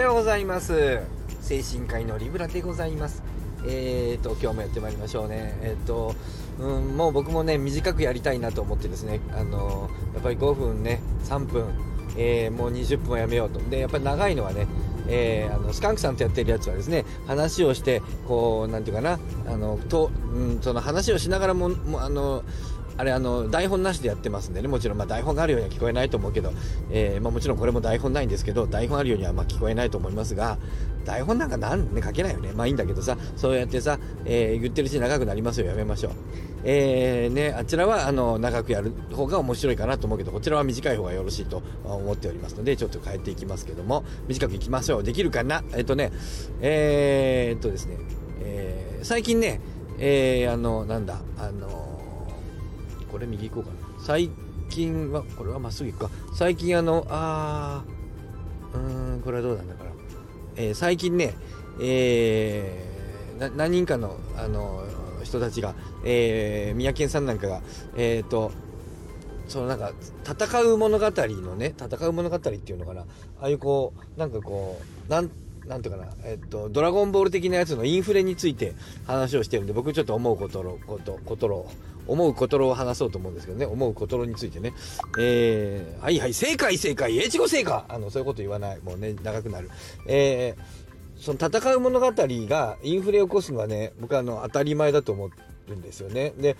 ようございます。精神科医のリブラでございます。えーと今日もやってまいりましょうね。えっ、ー、とうんもう僕もね短くやりたいなと思ってですね。あのやっぱり5分ね3分えー、もう20分はやめようと。でやっぱり長いのはねえー、あのスカンクさんとやってるやつはですね話をしてこうなんていうかなあのと、うん、その話をしながらももあのあれあの台本なしでやってますんでね。もちろんま台本があるようには聞こえないと思うけど、えー、まあ、もちろんこれも台本ないんですけど台本あるようにはま聞こえないと思いますが台本なんかなんね書けないよね。まあいいんだけどさそうやってさ、えー、言ってるし長くなりますよ。やめましょう。えー、ねあちらはあの長くやる方が面白いかなと思うけどこちらは短い方がよろしいと思っておりますのでちょっと変えていきますけども短くいきましょう。できるかな？えっ、とねえー、っとですね、えー最近ねえーあのなんだあのこれ右行こうかな。最近は、これはまっすぐ行くか。最近あの、あー、うーん、これはどうなんだから。えー、最近ね、えー、何人かの、あの、人たちが、えー、三宅さんなんかが、えっ、ー、と、そのなんか、戦う物語のね、戦う物語っていうのかな。ああいうこう、なんかこう、なん、なんていうかな、えっと、ドラゴンボール的なやつのインフレについて話をしてるんで、僕ちょっと思うことろ、こと、ことろ、思うことを話そうと思うんですけどね、思うことについてね。えー、はいはい、正解正解、英知語正解あの、そういうこと言わない。もうね、長くなる。えー、その戦う物語がインフレを起こすのはね、僕はあの、当たり前だと思うんですよね。で、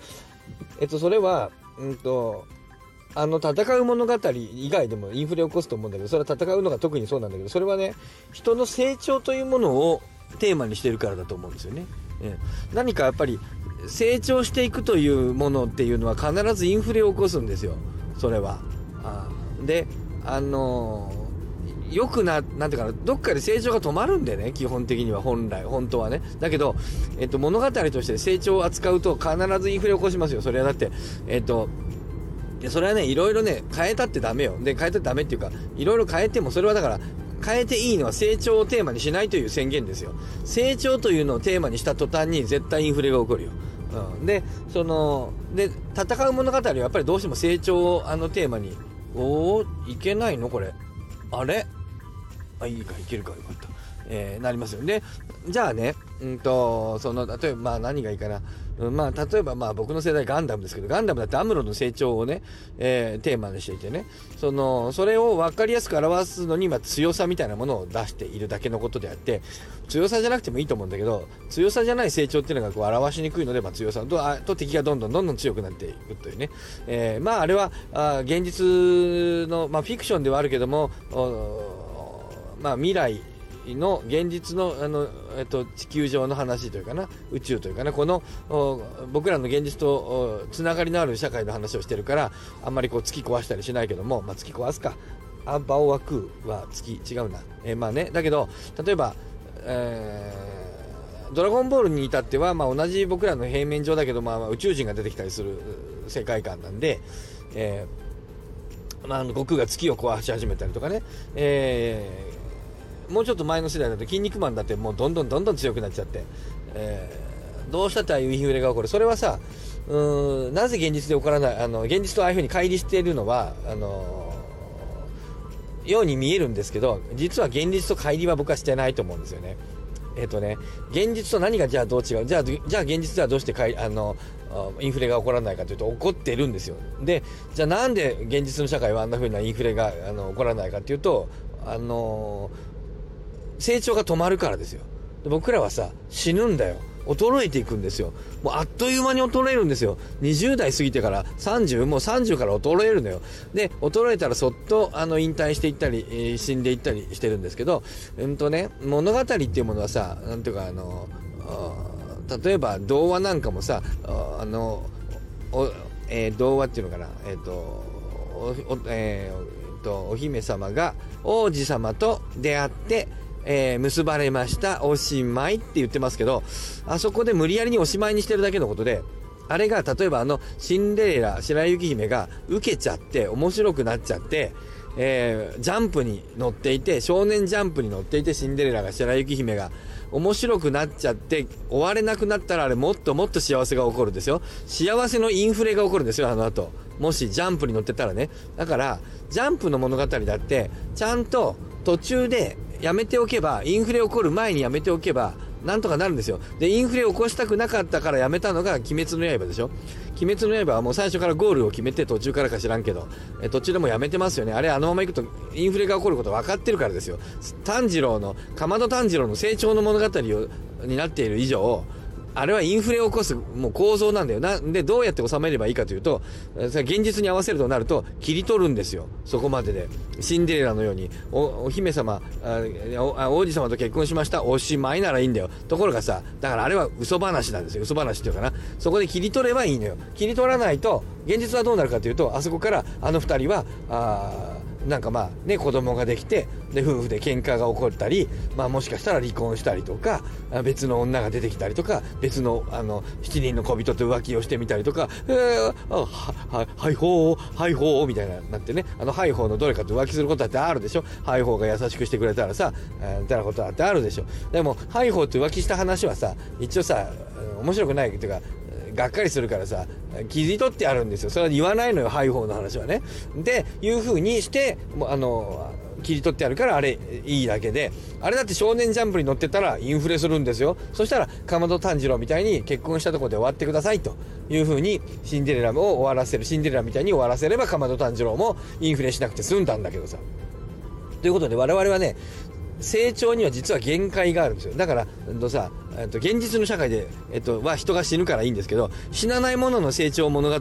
えっと、それは、うんと、あの戦う物語以外でもインフレを起こすと思うんだけどそれは戦うのが特にそうなんだけどそれはね人の成長というものをテーマにしてるからだと思うんですよね。え何かやっぱり成長していくというものっていうのは必ずインフレを起こすんですよそれは。あであのー、よくな、なんていうかな、どっかで成長が止まるんでね、基本的には本来、本当はね。だけど、えっと、物語として成長を扱うと必ずインフレを起こしますよ。それはだって、えっと、で、それはね、いろいろね、変えたってダメよ。で、変えたってダメっていうか、いろいろ変えても、それはだから、変えていいのは成長をテーマにしないという宣言ですよ。成長というのをテーマにした途端に絶対インフレが起こるよ。うん、で、その、で、戦う物語はやっぱりどうしても成長をあのテーマに、おおいけないの？これ。あれ？あ、いいか、いけるか、よかった。えー、なりますよ。で、じゃあね、うんと、その、例えば、まあ何がいいかな。まあ、例えば、まあ僕の世代ガンダムですけど、ガンダムだってアムロの成長をね、えー、テーマにしていてね、その、それを分かりやすく表すのに、まあ強さみたいなものを出しているだけのことであって、強さじゃなくてもいいと思うんだけど、強さじゃない成長っていうのがこう表しにくいので、まあ強さと、あと敵がどんどんどんどん強くなっていくというね。えー、まああれは、あ現実の、まあフィクションではあるけども、まあ未来の現実のあの、えっと、地球上の話というかな宇宙というかなこの僕らの現実とつながりのある社会の話をしてるからあんまりこう突き壊したりしないけども、まあ、突き壊すか。アンパオワクーは月。違うな、えー、まあね。だけど例えば、えー、ドラゴンボールに至っては、まあ、同じ僕らの平面上だけど、まあ、宇宙人が出てきたりする世界観なんで、えーまあ、悟空が月を壊し始めたりとかね、えもうちょっと前の世代だと、筋肉マンだってもうどんどんどんどん強くなっちゃって、えー、どうしたってああいうインフレが起こる。それはさ、うん、なぜ現実で起こらない、あの、現実とああいうふうに乖離しているのは、あのー、ように見えるんですけど、実は現実と乖離は僕はしてないと思うんですよね。えっ、ー、とね、現実と何がじゃあどう違う？じゃあ、じゃあ現実ではどうしてかいあのインフレが起こらないかというと起こってるんですよ。で、じゃあなんで現実の社会はあんな風なインフレがあの起こらないかというと、あのー成長が止まるからですよ。僕らはさ、死ぬんだよ。衰えていくんですよ。もうあっという間に衰えるんですよ。20代過ぎてから30、もう30から衰えるのよ。で、衰えたらそっとあの引退していったり、えー、死んでいったりしてるんですけど、うんとね、物語っていうものはさ、なんていうかあの、例えば童話なんかもさ、あの、おえー、童話っていうのかな、えっ、ー、と、おえー、とお姫様が王子様と出会ってえー、結ばれました、おしまいって言ってますけど、あそこで無理やりにおしまいにしてるだけのことで、あれが例えばあのシンデレラ白雪姫が受けちゃって面白くなっちゃって、えー、ジャンプに乗っていて少年ジャンプに乗っていてシンデレラが白雪姫が面白くなっちゃって終われなくなったらあれもっともっと幸せが起こるんですよ。幸せのインフレが起こるんですよあの後。もしジャンプに乗ってたらね。だからジャンプの物語だってちゃんと途中でやめておけばインフレ起こる前にやめておけばなんとかなるんですよ。でインフレを起こしたくなかったからやめたのが「鬼滅の刃」でしょ。鬼滅の刃はもう最初からゴールを決めて途中からか知らんけどえ途中でもやめてますよね。あれあのまま行くとインフレが起こること分かってるからですよ。炭治郎のかまど炭治郎の成長の物語をになっている以上あれはインフレを起こすもう構造なんだよ。なんで、どうやって収めればいいかというと、現実に合わせるとなると、切り取るんですよ。そこまでで。シンデレラのように、おお姫様あ王子様と結婚しました。おしまいならいいんだよ。ところがさ、だからあれは嘘話なんですよ。嘘話っていうかな。そこで切り取ればいいのよ。切り取らないと、現実はどうなるかというと、あそこからあの二人は、あなんかまあね子供ができてで夫婦で喧嘩が起こったり、まあ、もしかしたら離婚したりとか別の女が出てきたりとか別のあの7人の小人と浮気をしてみたりとか「えー、あははいほうはいほう」みたいななってね。あのハイホーのどれかと浮気することだってあるでしょ。ハイホーが優しくしてくれたらさみたいなことだってあるでしょ。でもハイホーと浮気した話はさ一応さ面白くないっていうかがっかりするからさ切り取ってあるんですよ。それは言わないのよハイホーの話はね。でいうふうにしてあの切り取ってあるからあれいいだけで。あれだって少年ジャンプに乗ってたらインフレするんですよ。そしたらかまど炭治郎みたいに結婚したとこで終わってくださいと。いうふうにシンデレラを終わらせるシンデレラみたいに終わらせればかまど炭治郎もインフレしなくて済んだんだけどさ。ということで我々はね成長には実は限界があるんですよ。だから、さ、えっと、現実の社会で、えっと、は人が死ぬからいいんですけど死なないものの成長物語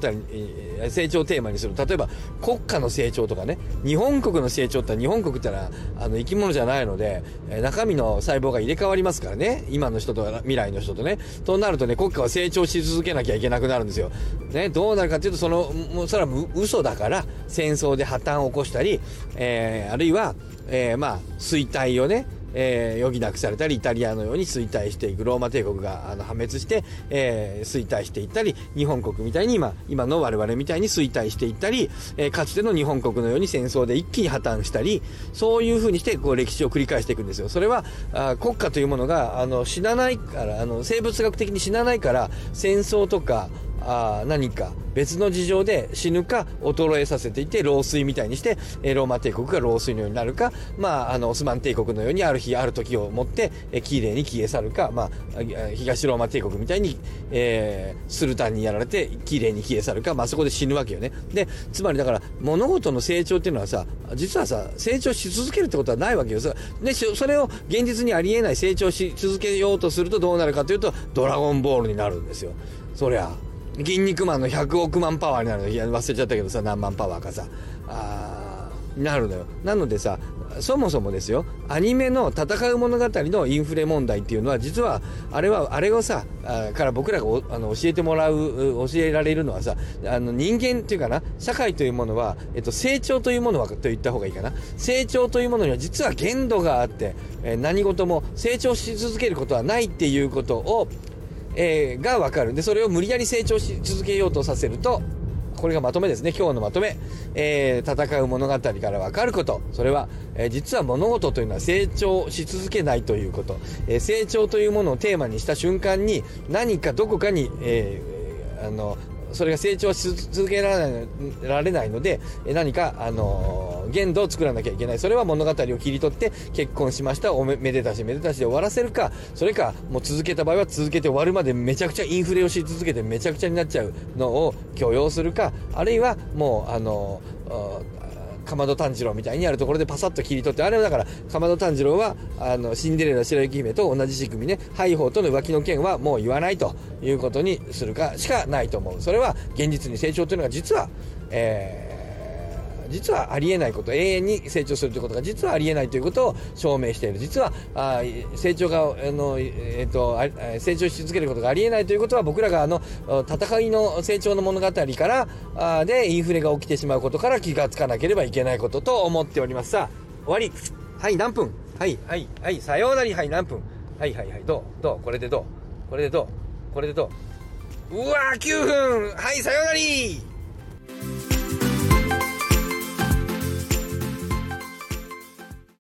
成長テーマにする。例えば国家の成長とかね日本国の成長って日本国ってのはあの生き物じゃないので中身の細胞が入れ替わりますからね。今の人と未来の人とね。となるとね国家は成長し続けなきゃいけなくなるんですよ、ね、どうなるかというとそのもうそれは嘘だから戦争で破綻を起こしたり、えー、あるいはえー、まあ衰退をねえー、余儀なくされたりイタリアのように衰退していくローマ帝国があの破滅して、えー、衰退していったり日本国みたいに今今の我々みたいに衰退していったり、えー、かつての日本国のように戦争で一気に破綻したりそういうふうにしてこう歴史を繰り返していくんですよ。それはあ国家というものがあの死なないからあの生物学的に死なないから戦争とかあ何か別の事情で死ぬか衰えさせていて老衰みたいにして、えローマ帝国が老衰のようになるか、まあ、あのオスマン帝国のようにある日ある時をもって、え綺麗に消え去るか、まあ、東ローマ帝国みたいに、えー、スルタンにやられて綺麗に消え去るか、まあ、そこで死ぬわけよね。でつまりだから物事の成長っていうのはさ実はさ成長し続けるってことはないわけよ。でそれを現実にありえない成長し続けようとするとどうなるかというとドラゴンボールになるんですよ。そりゃ筋肉マンの100億万パワーになるの。いや忘れちゃったけどさ何万パワーかさ。あなるのよ。なのでさそもそもですよ。アニメの戦う物語のインフレ問題っていうのは実はあれはあれをさあから僕らがあの教えてもらう教えられるのはさあの人間っていうかな社会というものは、えっと、成長というものはと言った方がいいかな。成長というものには実は限度があって、え何事も成長し続けることはないっていうことをえー、がわかる。でそれを無理やり成長し続けようとさせるとこれがまとめですね。今日のまとめ、えー、戦う物語からわかること。それは、えー、実は物事というのは成長し続けないということ、えー、成長というものをテーマにした瞬間に何かどこかに、えー、あのそれが成長し続けられないられないので何か、あのー、限度を作らなきゃいけない。それは物語を切り取って結婚しました。おめめでたしめでたしで終わらせるか。それかもう続けた場合は続けて終わるまでめちゃくちゃインフレをし続けてめちゃくちゃになっちゃうのを許容するか。あるいはもうあのーかまど炭治郎みたいにあるところでパサッと切り取ってあれはだからかまど炭治郎はあのシンデレラ白雪姫と同じ仕組みねハイホーとの浮気の件はもう言わないということにするかしかないと思う。それは現実に成長というのが実は、えー実はありえないこと永遠に成長するということが実はありえないということを証明している。実はあ成長があの、えーと、成長し続けることがありえないということは僕らがあの戦いの成長の物語からあでインフレが起きてしまうことから気がつかなければいけないことと思っております。さあ終わり。はい何分？はい。はい。はいさようならはい何分？はいはいはいどう？どう？これでどう？これでどう？これでどう？うわー9分！はいさようなら